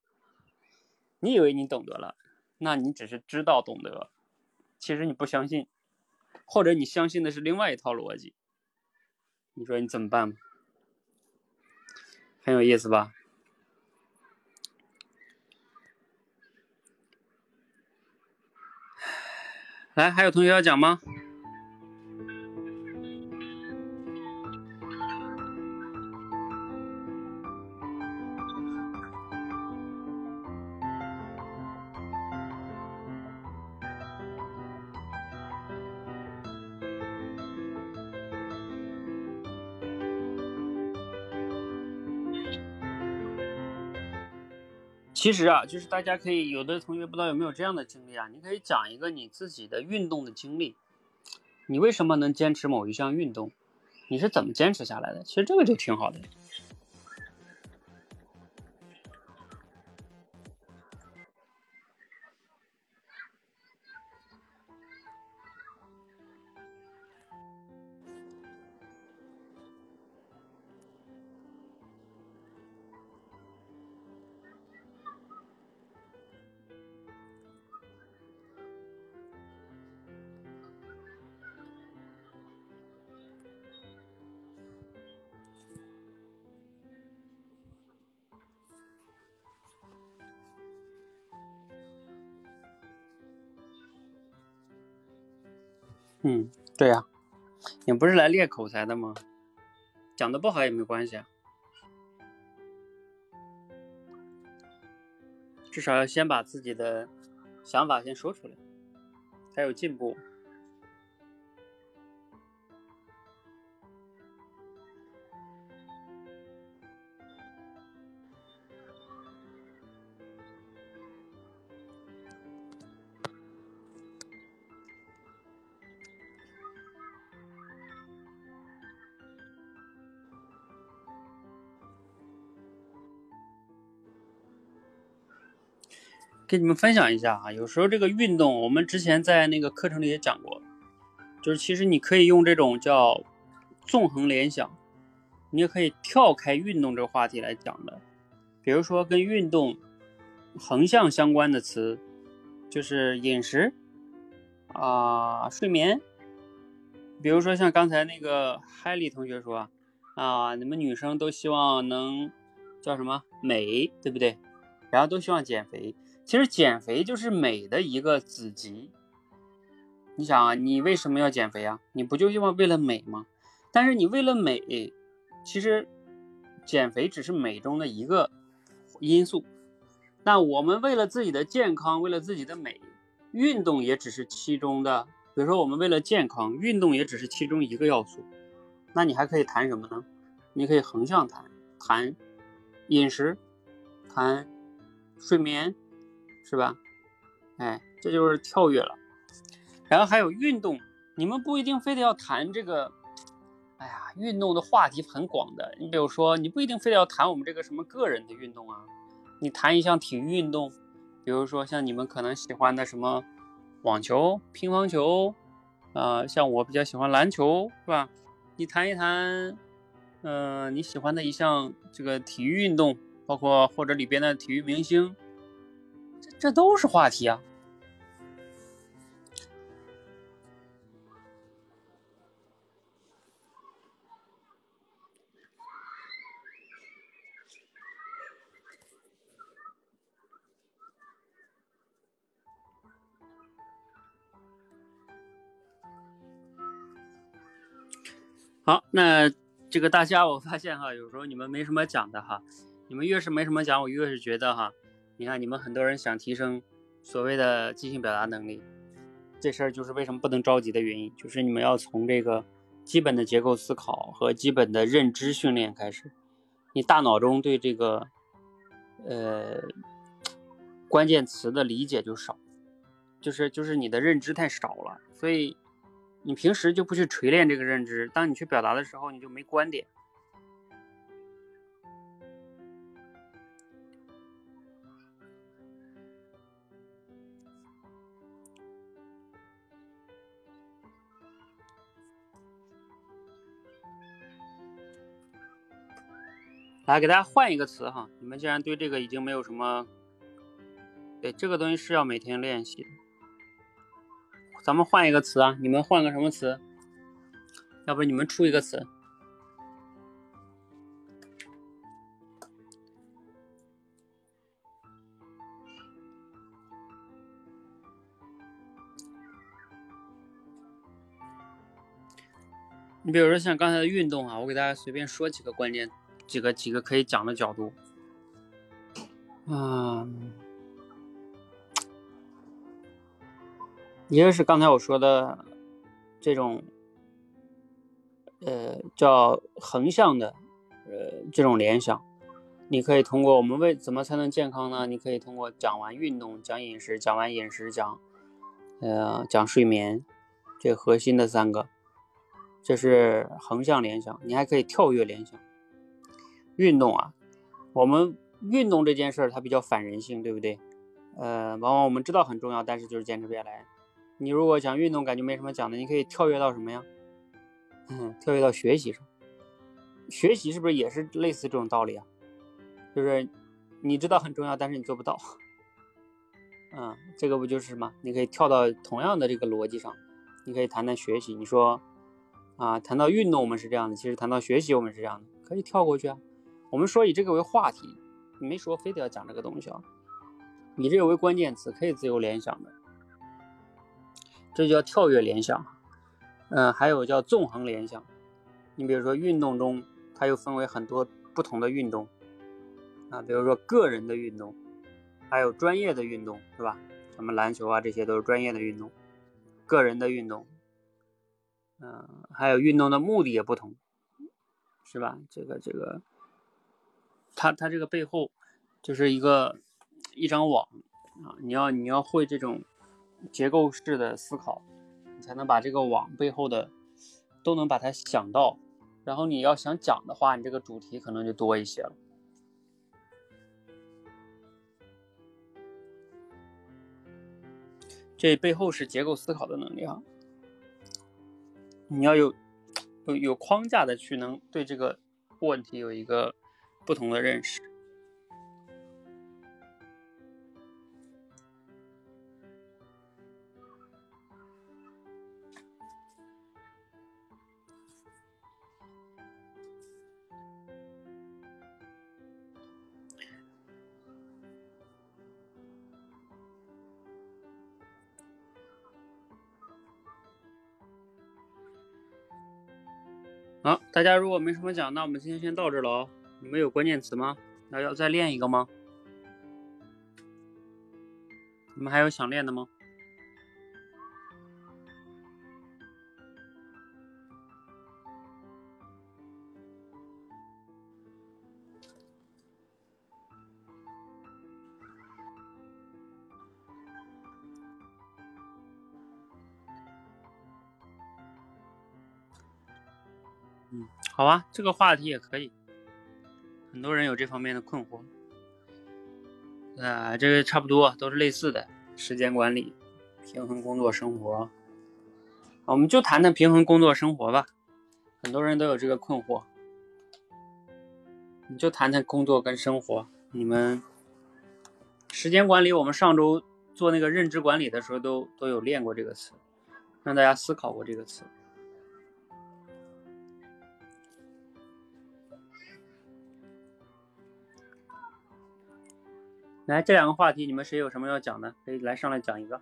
你以为你懂得了，那你只是知道懂得，其实你不相信，或者你相信的是另外一套逻辑，你说你怎么办？很有意思吧？来，还有同学要讲吗？其实啊，就是大家可以有的同学不知道有没有这样的经历啊，你可以讲一个你自己的运动的经历，你为什么能坚持某一项运动，你是怎么坚持下来的？其实这个就挺好的。不是来练口才的吗？讲的不好也没关系啊，至少要先把自己的想法先说出来，才有进步。跟你们分享一下啊，有时候这个运动，我们之前在那个课程里也讲过，就是其实你可以用这种叫纵横联想，你也可以跳开运动这个话题来讲的。比如说跟运动横向相关的词，就是饮食啊、睡眠。比如说像刚才那个海丽同学说啊，你们女生都希望能叫什么美，对不对？然后都希望减肥。其实减肥就是美的一个子集。你想啊，你为什么要减肥啊？你不就希望为了美吗？但是你为了美，其实减肥只是美中的一个因素。那我们为了自己的健康，为了自己的美，运动也只是其中的。比如说，我们为了健康，运动也只是其中一个要素。那你还可以谈什么呢？你可以横向谈，谈饮食，谈睡眠。是吧？哎，这就是跳跃了。然后还有运动，你们不一定非得要谈这个。哎呀，运动的话题很广的。你比如说，你不一定非得要谈我们这个什么个人的运动啊。你谈一项体育运动，比如说像你们可能喜欢的什么网球、乒乓球，啊，像我比较喜欢篮球，是吧？你谈一谈，嗯，你喜欢的一项这个体育运动，包括或者里边的体育明星。这这都是话题啊！好，那这个大家，我发现哈，有时候你们没什么讲的哈，你们越是没什么讲，我越是觉得哈。你看，你们很多人想提升所谓的即兴表达能力，这事儿就是为什么不能着急的原因，就是你们要从这个基本的结构思考和基本的认知训练开始。你大脑中对这个呃关键词的理解就少，就是就是你的认知太少了，所以你平时就不去锤炼这个认知，当你去表达的时候，你就没观点。来给大家换一个词哈，你们既然对这个已经没有什么，对这个东西是要每天练习的。咱们换一个词啊，你们换个什么词？要不你们出一个词？你比如说像刚才的运动啊，我给大家随便说几个关键。几个几个可以讲的角度，嗯，一个是刚才我说的这种，呃，叫横向的，呃，这种联想，你可以通过我们为怎么才能健康呢？你可以通过讲完运动，讲饮食，讲完饮食讲，呃，讲睡眠，这核心的三个，这是横向联想。你还可以跳跃联想。运动啊，我们运动这件事儿它比较反人性，对不对？呃，往往我们知道很重要，但是就是坚持不下来。你如果讲运动，感觉没什么讲的，你可以跳跃到什么呀？嗯，跳跃到学习上。学习是不是也是类似这种道理啊？就是你知道很重要，但是你做不到。嗯，这个不就是什么？你可以跳到同样的这个逻辑上，你可以谈谈学习。你说啊，谈到运动我们是这样的，其实谈到学习我们是这样的，可以跳过去啊。我们说以这个为话题，你没说非得要讲这个东西啊。以这个为关键词，可以自由联想的，这叫跳跃联想。嗯，还有叫纵横联想。你比如说运动中，它又分为很多不同的运动。啊，比如说个人的运动，还有专业的运动，是吧？什么篮球啊，这些都是专业的运动。个人的运动，嗯，还有运动的目的也不同，是吧？这个这个，它它这个背后就是一个一张网啊，你要你要会这种结构式的思考，你才能把这个网背后的都能把它想到，然后你要想讲的话，你这个主题可能就多一些了。这背后是结构思考的能力啊！你要有有有框架的去能对这个问题有一个不同的认识。好，大家如果没什么讲，那我们今天先到这了哦。你们有关键词吗？那要再练一个吗？你们还有想练的吗？嗯好啊，这个话题也可以。很多人有这方面的困惑，啊，这个差不多都是类似的。时间管理，平衡工作生活，我们就谈谈平衡工作生活吧。很多人都有这个困惑，你就谈谈工作跟生活。你们时间管理，我们上周做那个认知管理的时候，都都有练过这个词，让大家思考过这个词。来，这两个话题，你们谁有什么要讲的，可以来上来讲一个。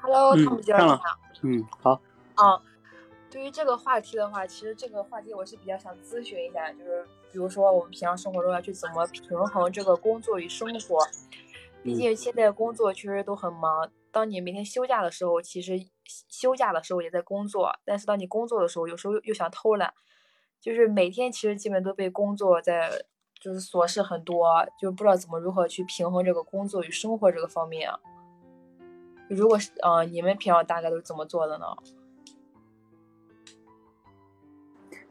？Hello，他们上了。嗯，好。啊，对于这个话题的话，其实这个话题我是比较想咨询一下，就是比如说我们平常生活中要去怎么平衡这个工作与生活。毕竟现在工作确实都很忙，当你每天休假的时候，其实休假的时候也在工作，但是当你工作的时候，有时候又想偷懒，就是每天其实基本都被工作在，就是琐事很多，就不知道怎么如何去平衡这个工作与生活这个方面啊。如果是呃，你们平常大概都是怎么做的呢？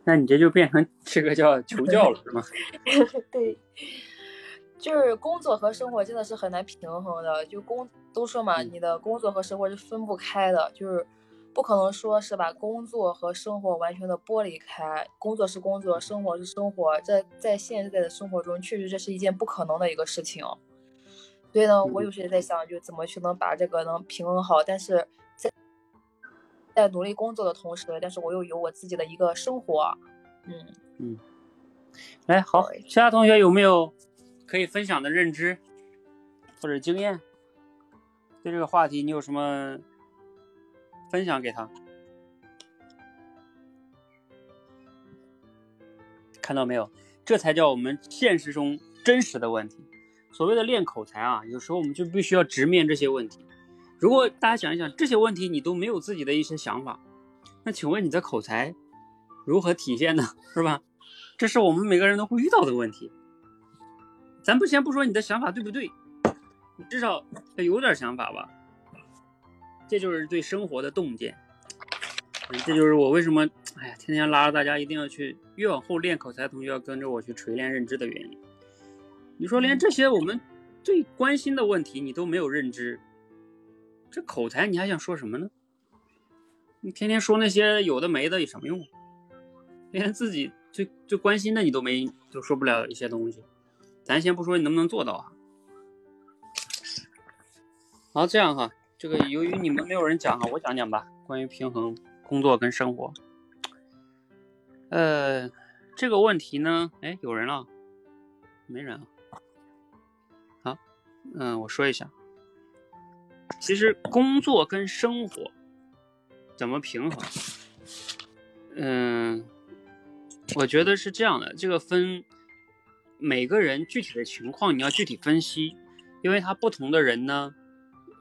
那你这就变成这个叫求教了，是吗？对，就是工作和生活真的是很难平衡的。就工都说嘛，你的工作和生活是分不开的，就是不可能说是把工作和生活完全的剥离开。工作是工作，生活是生活，在在现在的生活中，确实这是一件不可能的一个事情。所以呢，我有时也在想，就怎么去能把这个能平衡好，但是在在努力工作的同时，但是我又有我自己的一个生活，嗯嗯，来，好，其他同学有没有可以分享的认知或者经验？对这个话题，你有什么分享给他？看到没有？这才叫我们现实中真实的问题。所谓的练口才啊，有时候我们就必须要直面这些问题。如果大家想一想，这些问题你都没有自己的一些想法，那请问你的口才如何体现呢？是吧？这是我们每个人都会遇到的问题。咱不先不说你的想法对不对，你至少得有点想法吧。这就是对生活的洞见。这就是我为什么哎呀，天天拉着大家一定要去越往后练口才，同学要跟着我去锤炼认知的原因。你说连这些我们最关心的问题你都没有认知，这口才你还想说什么呢？你天天说那些有的没的有什么用？连自己最最关心的你都没，都说不了一些东西。咱先不说你能不能做到啊。好，这样哈，这个由于你们没有人讲哈，我讲讲吧，关于平衡。工作跟生活，呃，这个问题呢，哎，有人了，没人啊。嗯，我说一下，其实工作跟生活怎么平衡？嗯，我觉得是这样的，这个分每个人具体的情况，你要具体分析，因为他不同的人呢，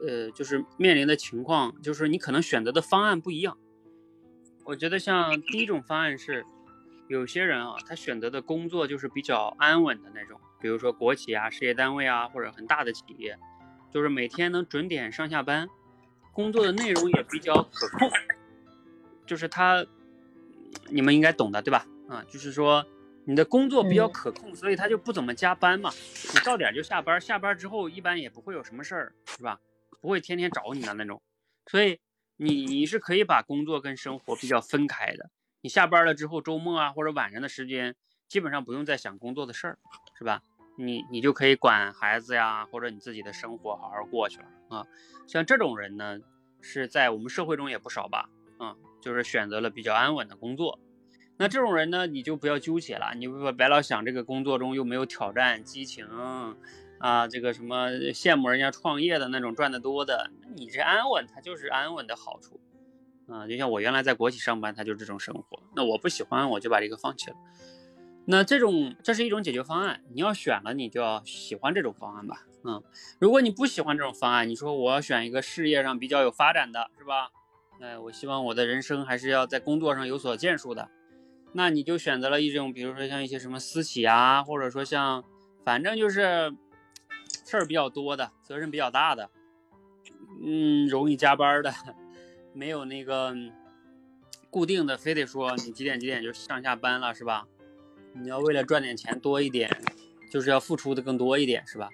呃，就是面临的情况，就是你可能选择的方案不一样。我觉得像第一种方案是，有些人啊，他选择的工作就是比较安稳的那种，比如说国企啊、事业单位啊，或者很大的企业，就是每天能准点上下班，工作的内容也比较可控，就是他，你们应该懂的，对吧？啊，就是说你的工作比较可控，所以他就不怎么加班嘛，你到点就下班，下班之后一般也不会有什么事儿，是吧？不会天天找你的那种，所以。你你是可以把工作跟生活比较分开的。你下班了之后，周末啊或者晚上的时间，基本上不用再想工作的事儿，是吧？你你就可以管孩子呀，或者你自己的生活好好过去了啊。像这种人呢，是在我们社会中也不少吧？啊，就是选择了比较安稳的工作。那这种人呢，你就不要纠结了，你不别老想这个工作中又没有挑战、激情。啊，这个什么羡慕人家创业的那种赚得多的，你这安稳，它就是安稳的好处啊。就像我原来在国企上班，他就这种生活。那我不喜欢，我就把这个放弃了。那这种这是一种解决方案，你要选了，你就要喜欢这种方案吧。嗯，如果你不喜欢这种方案，你说我要选一个事业上比较有发展的，是吧？哎，我希望我的人生还是要在工作上有所建树的，那你就选择了一种，比如说像一些什么私企啊，或者说像，反正就是。事儿比较多的，责任比较大的，嗯，容易加班的，没有那个固定的，非得说你几点几点就上下班了，是吧？你要为了赚点钱多一点，就是要付出的更多一点，是吧？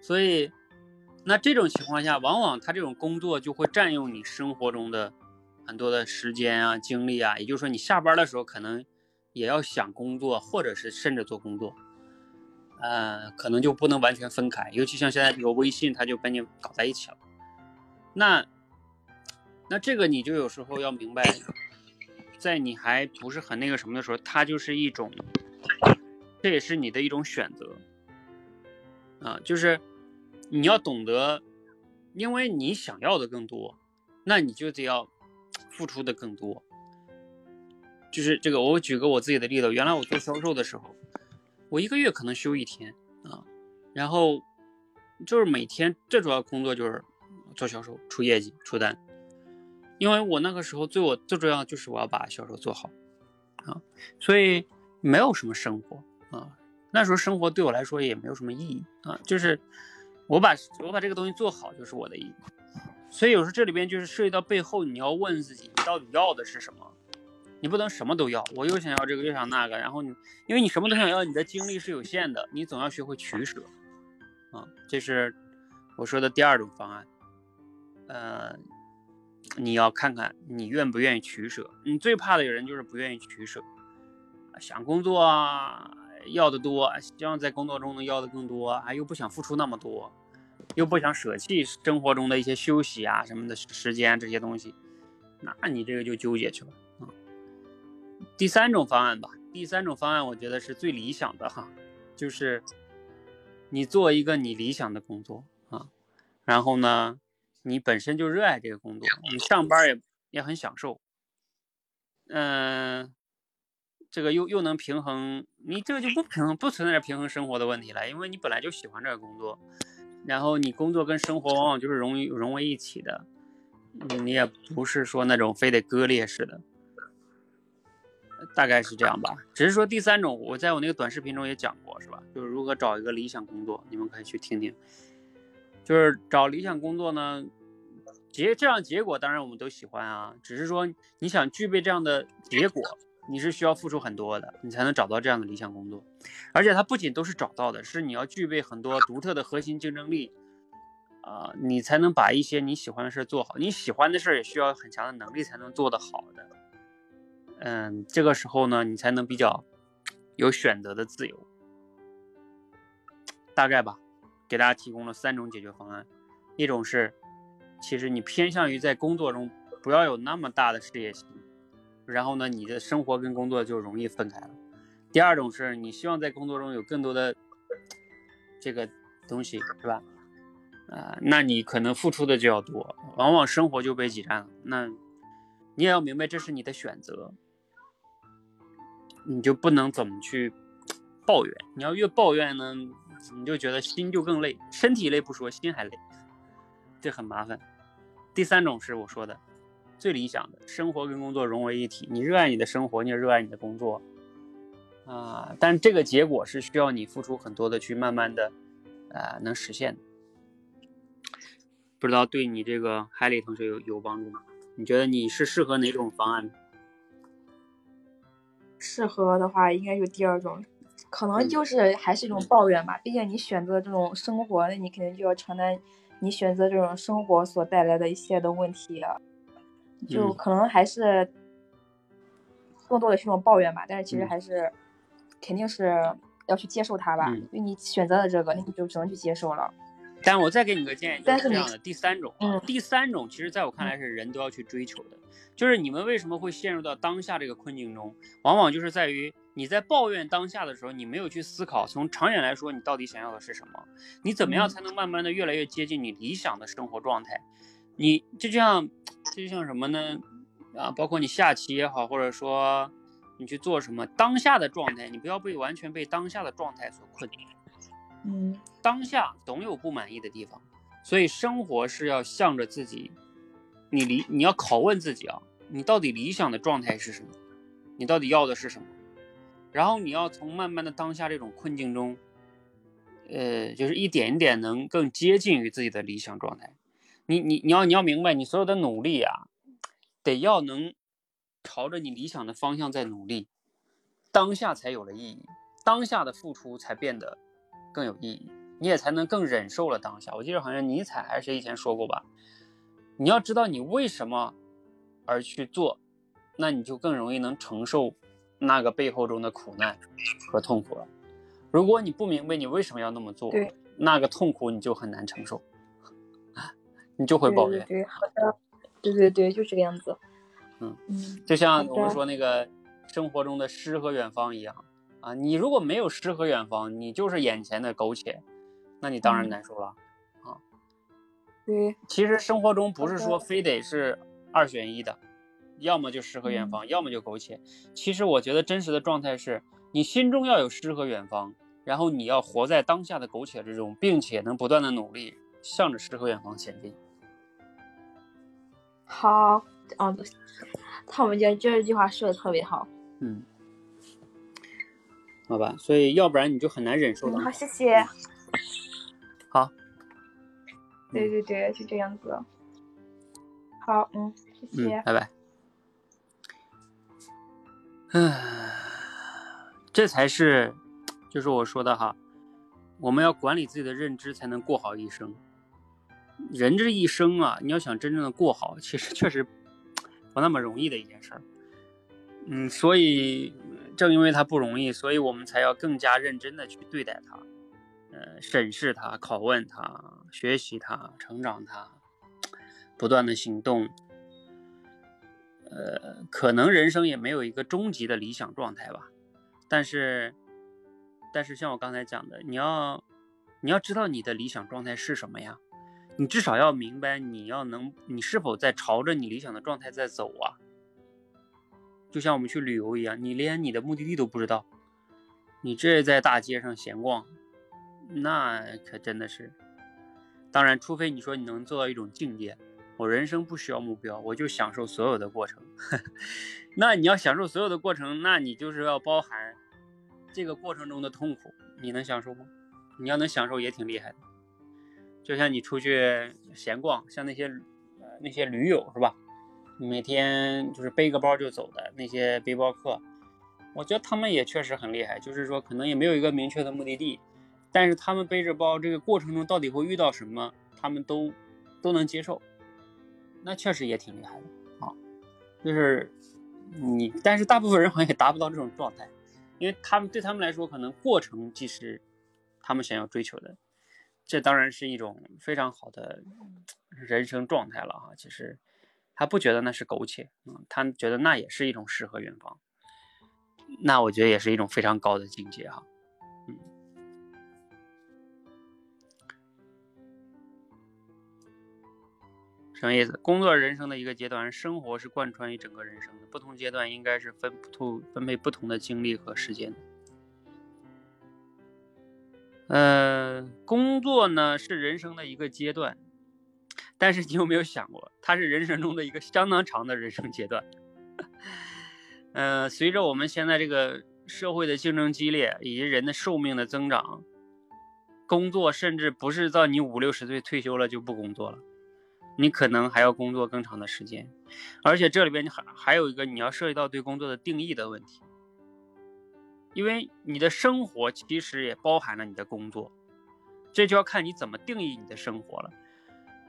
所以，那这种情况下，往往他这种工作就会占用你生活中的很多的时间啊、精力啊。也就是说，你下班的时候可能也要想工作，或者是甚至做工作。呃，可能就不能完全分开，尤其像现在有微信，他就跟你搞在一起了。那，那这个你就有时候要明白，在你还不是很那个什么的时候，它就是一种，这也是你的一种选择。啊，就是你要懂得，因为你想要的更多，那你就得要付出的更多。就是这个，我举个我自己的例子，原来我做销售的时候。我一个月可能休一天啊，然后就是每天最主要工作就是做销售、出业绩、出单，因为我那个时候最我最重要就是我要把销售做好啊，所以没有什么生活啊，那时候生活对我来说也没有什么意义啊，就是我把我把这个东西做好就是我的意义，所以有时候这里边就是涉及到背后你要问自己，你到底要的是什么。你不能什么都要，我又想要这个又想那个，然后你，因为你什么都想要，你的精力是有限的，你总要学会取舍，啊，这是我说的第二种方案，呃，你要看看你愿不愿意取舍。你最怕的有人就是不愿意取舍，想工作啊，要的多，希望在工作中能要的更多，啊，又不想付出那么多，又不想舍弃生活中的一些休息啊什么的时间这些东西，那你这个就纠结去了。第三种方案吧，第三种方案我觉得是最理想的哈，就是你做一个你理想的工作啊，然后呢，你本身就热爱这个工作，你上班也也很享受，嗯，这个又又能平衡，你这个就不平衡，不存在平衡生活的问题了，因为你本来就喜欢这个工作，然后你工作跟生活往往就是融融为一体的，你也不是说那种非得割裂式的。大概是这样吧，只是说第三种，我在我那个短视频中也讲过，是吧？就是如何找一个理想工作，你们可以去听听。就是找理想工作呢，结这样结果当然我们都喜欢啊，只是说你想具备这样的结果，你是需要付出很多的，你才能找到这样的理想工作。而且它不仅都是找到的，是你要具备很多独特的核心竞争力啊，你才能把一些你喜欢的事做好。你喜欢的事也需要很强的能力才能做得好的。嗯，这个时候呢，你才能比较有选择的自由，大概吧。给大家提供了三种解决方案，一种是，其实你偏向于在工作中不要有那么大的事业心，然后呢，你的生活跟工作就容易分开了。第二种是你希望在工作中有更多的这个东西，是吧？啊，那你可能付出的就要多，往往生活就被挤占了。那你也要明白，这是你的选择。你就不能怎么去抱怨，你要越抱怨呢，你就觉得心就更累，身体累不说，心还累，这很麻烦。第三种是我说的最理想的生活跟工作融为一体，你热爱你的生活，你也热爱你的工作啊，但这个结果是需要你付出很多的去慢慢的呃能实现的。不知道对你这个海里同学有有帮助吗？你觉得你是适合哪种方案？适合的话，应该就第二种，可能就是还是一种抱怨吧。毕竟你选择这种生活，那你肯定就要承担你选择这种生活所带来的一些的问题，就可能还是更多的是一种抱怨吧。但是其实还是肯定是要去接受它吧，因为你选择了这个，那你就只能去接受了。但我再给你个建议，就是这样的。第三种，第三种，其实在我看来是人都要去追求的。就是你们为什么会陷入到当下这个困境中，往往就是在于你在抱怨当下的时候，你没有去思考，从长远来说，你到底想要的是什么？你怎么样才能慢慢的越来越接近你理想的生活状态？你这就像，这就像什么呢？啊，包括你下棋也好，或者说你去做什么，当下的状态，你不要被完全被当下的状态所困。嗯，当下总有不满意的地方，所以生活是要向着自己，你理你要拷问自己啊。你到底理想的状态是什么？你到底要的是什么？然后你要从慢慢的当下这种困境中，呃，就是一点一点能更接近于自己的理想状态。你你你要你要明白，你所有的努力啊，得要能朝着你理想的方向在努力，当下才有了意义，当下的付出才变得更有意义，你也才能更忍受了当下。我记得好像尼采还是谁以前说过吧，你要知道你为什么。而去做，那你就更容易能承受那个背后中的苦难和痛苦了。如果你不明白你为什么要那么做，那个痛苦你就很难承受，你就会抱怨。对，好的，对对对，就这个样子。嗯嗯，就像我们说那个生活中的诗和远方一样啊，你如果没有诗和远方，你就是眼前的苟且，那你当然难受了啊。对，其实生活中不是说非得是。二选一的，要么就诗和远方，要么就苟且。其实我觉得真实的状态是你心中要有诗和远方，然后你要活在当下的苟且之中，并且能不断的努力，向着诗和远方前进。好，嗯，他们觉得这句话说的特别好。嗯，好吧，所以要不然你就很难忍受。好，谢谢。好。对对对，是这样子。好，嗯，谢谢，拜拜。唉，这才是，就是我说的哈，我们要管理自己的认知，才能过好一生。人这一生啊，你要想真正的过好，其实确实不那么容易的一件事儿。嗯，所以正因为它不容易，所以我们才要更加认真的去对待它，呃，审视它，拷问它，学习它，成长它。不断的行动，呃，可能人生也没有一个终极的理想状态吧，但是，但是像我刚才讲的，你要你要知道你的理想状态是什么呀？你至少要明白你要能你是否在朝着你理想的状态在走啊？就像我们去旅游一样，你连你的目的地都不知道，你这在大街上闲逛，那可真的是。当然，除非你说你能做到一种境界，我人生不需要目标，我就享受所有的过程。那你要享受所有的过程，那你就是要包含这个过程中的痛苦，你能享受吗？你要能享受也挺厉害的。就像你出去闲逛，像那些呃那些驴友是吧？每天就是背个包就走的那些背包客，我觉得他们也确实很厉害。就是说，可能也没有一个明确的目的地，但是他们背着包这个过程中到底会遇到什么，他们都都能接受，那确实也挺厉害的啊。就是你，但是大部分人好像也达不到这种状态，因为他们对他们来说，可能过程即是他们想要追求的。这当然是一种非常好的人生状态了哈，其实。他不觉得那是苟且，嗯，他觉得那也是一种诗和远方，那我觉得也是一种非常高的境界哈，嗯，什么意思？工作人生的一个阶段，生活是贯穿于整个人生的，不同阶段应该是分不分配不同的精力和时间的。呃，工作呢是人生的一个阶段。但是你有没有想过，它是人生中的一个相当长的人生阶段。嗯，随着我们现在这个社会的竞争激烈，以及人的寿命的增长，工作甚至不是到你五六十岁退休了就不工作了，你可能还要工作更长的时间。而且这里边还还有一个你要涉及到对工作的定义的问题，因为你的生活其实也包含了你的工作，这就要看你怎么定义你的生活了。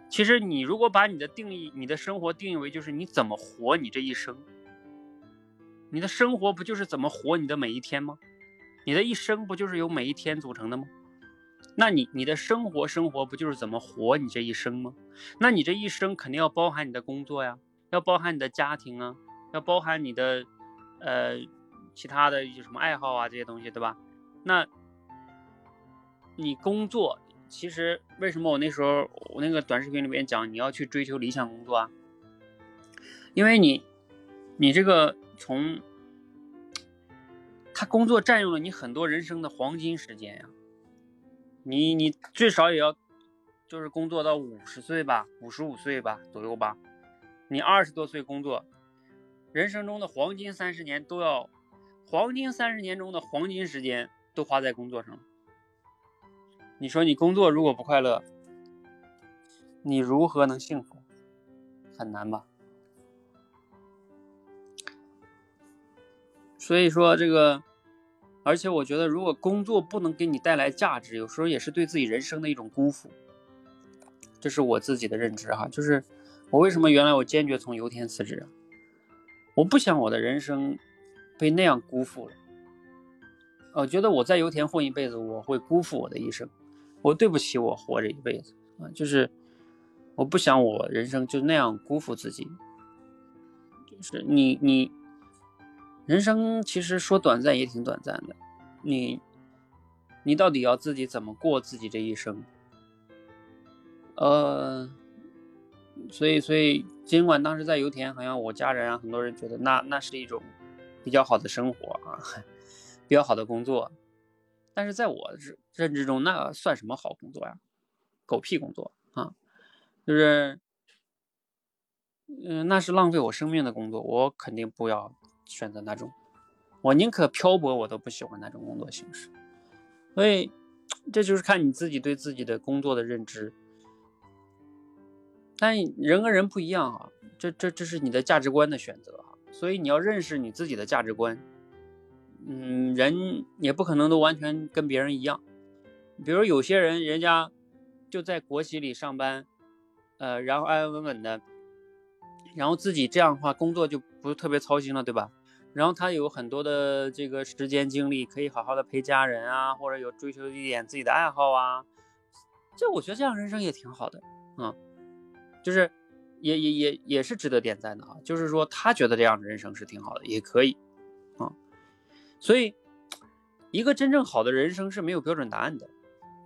其实，你如果把你的定义、你的生活定义为就是你怎么活你这一生，你的生活不就是怎么活你的每一天吗？你的一生不就是由每一天组成的吗？那你你的生活生活不就是怎么活你这一生吗？那你这一生肯定要包含你的工作呀，要包含你的家庭啊，要包含你的呃其他的一些什么爱好啊这些东西，对吧？那你工作。其实为什么我那时候我那个短视频里面讲你要去追求理想工作啊？因为你，你这个从他工作占用了你很多人生的黄金时间呀。你你最少也要就是工作到五十岁吧，五十五岁吧左右吧。你二十多岁工作，人生中的黄金三十年都要，黄金三十年中的黄金时间都花在工作上了。你说你工作如果不快乐，你如何能幸福？很难吧？所以说这个，而且我觉得，如果工作不能给你带来价值，有时候也是对自己人生的一种辜负。这是我自己的认知哈，就是我为什么原来我坚决从油田辞职？我不想我的人生被那样辜负了。我觉得我在油田混一辈子，我会辜负我的一生。我对不起我活着一辈子啊，就是我不想我人生就那样辜负自己。就是你你人生其实说短暂也挺短暂的，你你到底要自己怎么过自己这一生？呃，所以所以尽管当时在油田，好像我家人啊很多人觉得那那是一种比较好的生活啊，比较好的工作。但是在我认认知中，那算什么好工作呀？狗屁工作啊！就是，嗯，那是浪费我生命的工作，我肯定不要选择那种。我宁可漂泊，我都不喜欢那种工作形式。所以，这就是看你自己对自己的工作的认知。但人跟人不一样啊，这这这是你的价值观的选择。所以你要认识你自己的价值观。嗯，人也不可能都完全跟别人一样。比如有些人，人家就在国企里上班，呃，然后安安稳稳的，然后自己这样的话工作就不是特别操心了，对吧？然后他有很多的这个时间精力，可以好好的陪家人啊，或者有追求一点自己的爱好啊。这我觉得这样人生也挺好的啊，就是也也也也是值得点赞的啊。就是说他觉得这样的人生是挺好的，也可以啊。所以，一个真正好的人生是没有标准答案的，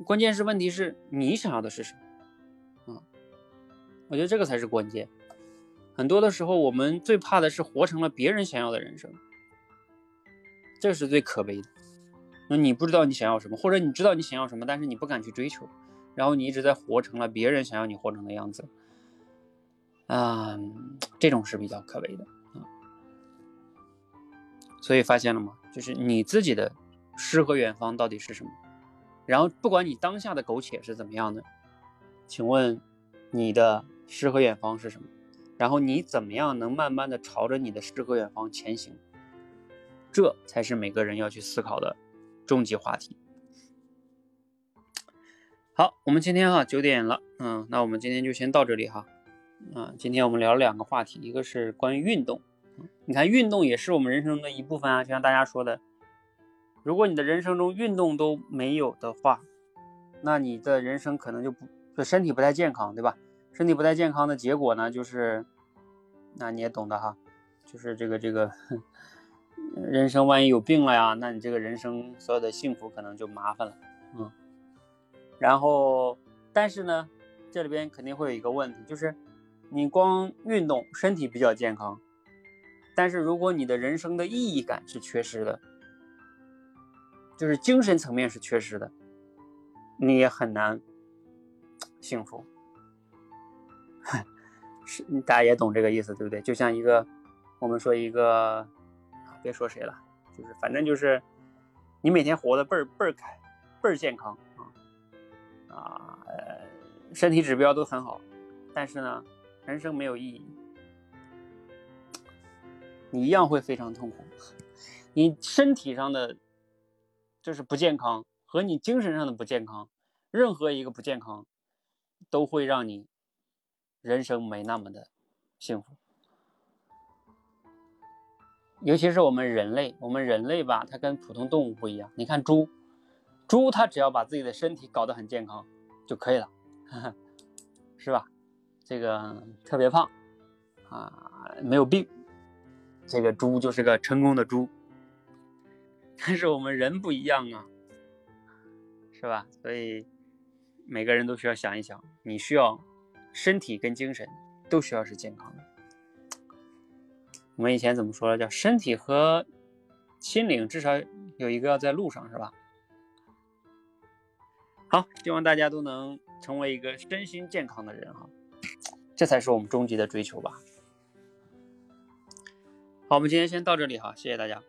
关键是问题是你想要的是什么？啊，我觉得这个才是关键。很多的时候，我们最怕的是活成了别人想要的人生，这是最可悲的。那你不知道你想要什么，或者你知道你想要什么，但是你不敢去追求，然后你一直在活成了别人想要你活成的样子，啊，这种是比较可悲的啊。所以发现了吗？就是你自己的诗和远方到底是什么？然后不管你当下的苟且是怎么样的，请问你的诗和远方是什么？然后你怎么样能慢慢的朝着你的诗和远方前行？这才是每个人要去思考的终极话题。好，我们今天哈九点了，嗯，那我们今天就先到这里哈。嗯，今天我们聊了两个话题，一个是关于运动，你看运动也是我们人生中的一部分啊，就像大家说的，如果你的人生中运动都没有的话，那你的人生可能就不就身体不太健康，对吧？身体不太健康的结果呢，就是，那你也懂的哈，就是这个这个，人生万一有病了呀，那你这个人生所有的幸福可能就麻烦了，嗯。然后，但是呢，这里边肯定会有一个问题，就是你光运动，身体比较健康，但是如果你的人生的意义感是缺失的，就是精神层面是缺失的，你也很难幸福。是，大家也懂这个意思，对不对？就像一个，我们说一个，啊，别说谁了，就是反正就是，你每天活得倍儿倍儿开，倍儿健康啊，啊，呃身体指标都很好，但是呢，人生没有意义，你一样会非常痛苦。你身体上的就是不健康，和你精神上的不健康，任何一个不健康，都会让你。人生没那么的幸福，尤其是我们人类，我们人类吧，它跟普通动物不一样。你看猪，猪它只要把自己的身体搞得很健康就可以了，是吧？这个特别胖啊，没有病，这个猪就是个成功的猪。但是我们人不一样啊，是吧？所以每个人都需要想一想，你需要。身体跟精神都需要是健康的。我们以前怎么说了？叫身体和心灵至少有一个要在路上，是吧？好，希望大家都能成为一个身心健康的人哈，这才是我们终极的追求吧。好，我们今天先到这里哈，谢谢大家。